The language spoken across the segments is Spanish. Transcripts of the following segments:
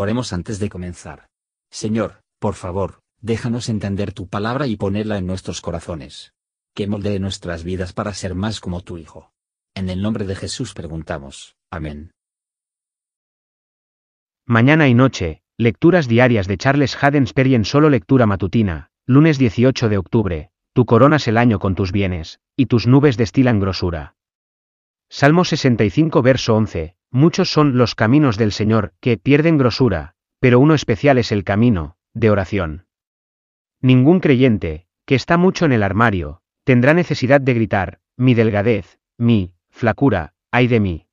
Oremos antes de comenzar. Señor, por favor, déjanos entender tu palabra y ponerla en nuestros corazones. Que moldee nuestras vidas para ser más como tu Hijo. En el nombre de Jesús preguntamos. Amén. Mañana y noche, lecturas diarias de Charles Haddon en solo lectura matutina, lunes 18 de octubre, tú coronas el año con tus bienes, y tus nubes destilan grosura. Salmo 65 verso 11, muchos son los caminos del Señor que pierden grosura, pero uno especial es el camino, de oración. Ningún creyente, que está mucho en el armario, tendrá necesidad de gritar, mi delgadez, mi, flacura, ay de mí.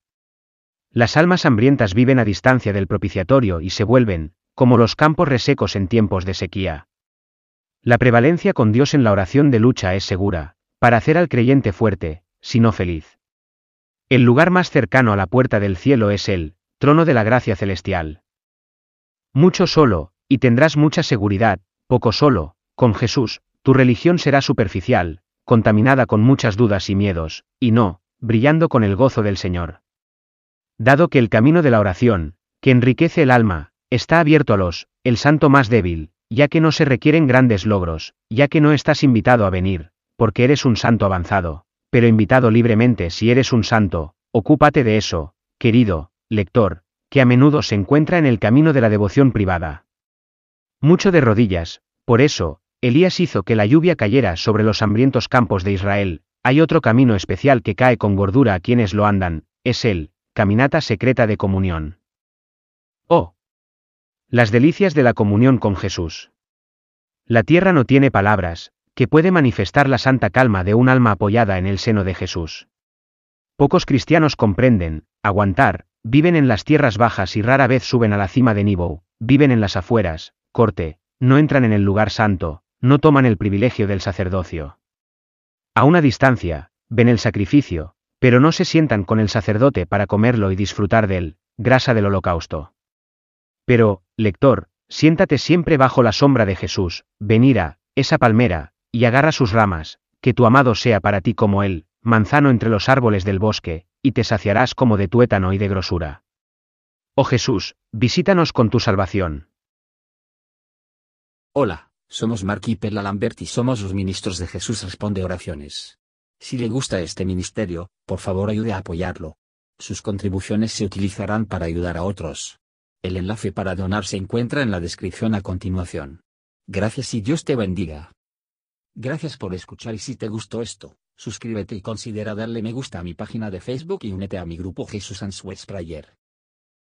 Las almas hambrientas viven a distancia del propiciatorio y se vuelven, como los campos resecos en tiempos de sequía. La prevalencia con Dios en la oración de lucha es segura, para hacer al creyente fuerte, si no feliz. El lugar más cercano a la puerta del cielo es el, trono de la gracia celestial. Mucho solo, y tendrás mucha seguridad, poco solo, con Jesús, tu religión será superficial, contaminada con muchas dudas y miedos, y no, brillando con el gozo del Señor. Dado que el camino de la oración, que enriquece el alma, está abierto a los, el santo más débil, ya que no se requieren grandes logros, ya que no estás invitado a venir, porque eres un santo avanzado, pero invitado libremente si eres un santo, ocúpate de eso, querido, lector, que a menudo se encuentra en el camino de la devoción privada. Mucho de rodillas, por eso, Elías hizo que la lluvia cayera sobre los hambrientos campos de Israel, hay otro camino especial que cae con gordura a quienes lo andan, es el, Caminata secreta de comunión. Oh. Las delicias de la comunión con Jesús. La tierra no tiene palabras, que puede manifestar la santa calma de un alma apoyada en el seno de Jesús. Pocos cristianos comprenden, aguantar, viven en las tierras bajas y rara vez suben a la cima de Nibo, viven en las afueras, corte, no entran en el lugar santo, no toman el privilegio del sacerdocio. A una distancia, ven el sacrificio, pero no se sientan con el sacerdote para comerlo y disfrutar de él, grasa del holocausto. Pero, lector, siéntate siempre bajo la sombra de Jesús, venira, esa palmera, y agarra sus ramas, que tu amado sea para ti como él, manzano entre los árboles del bosque, y te saciarás como de tuétano y de grosura. Oh Jesús, visítanos con tu salvación. Hola, somos Mark y Perla Lambert y somos los ministros de Jesús Responde Oraciones. Si le gusta este ministerio, por favor ayude a apoyarlo. Sus contribuciones se utilizarán para ayudar a otros. El enlace para donar se encuentra en la descripción a continuación. Gracias y Dios te bendiga. Gracias por escuchar y si te gustó esto, suscríbete y considera darle me gusta a mi página de Facebook y únete a mi grupo Jesús Answers Prayer.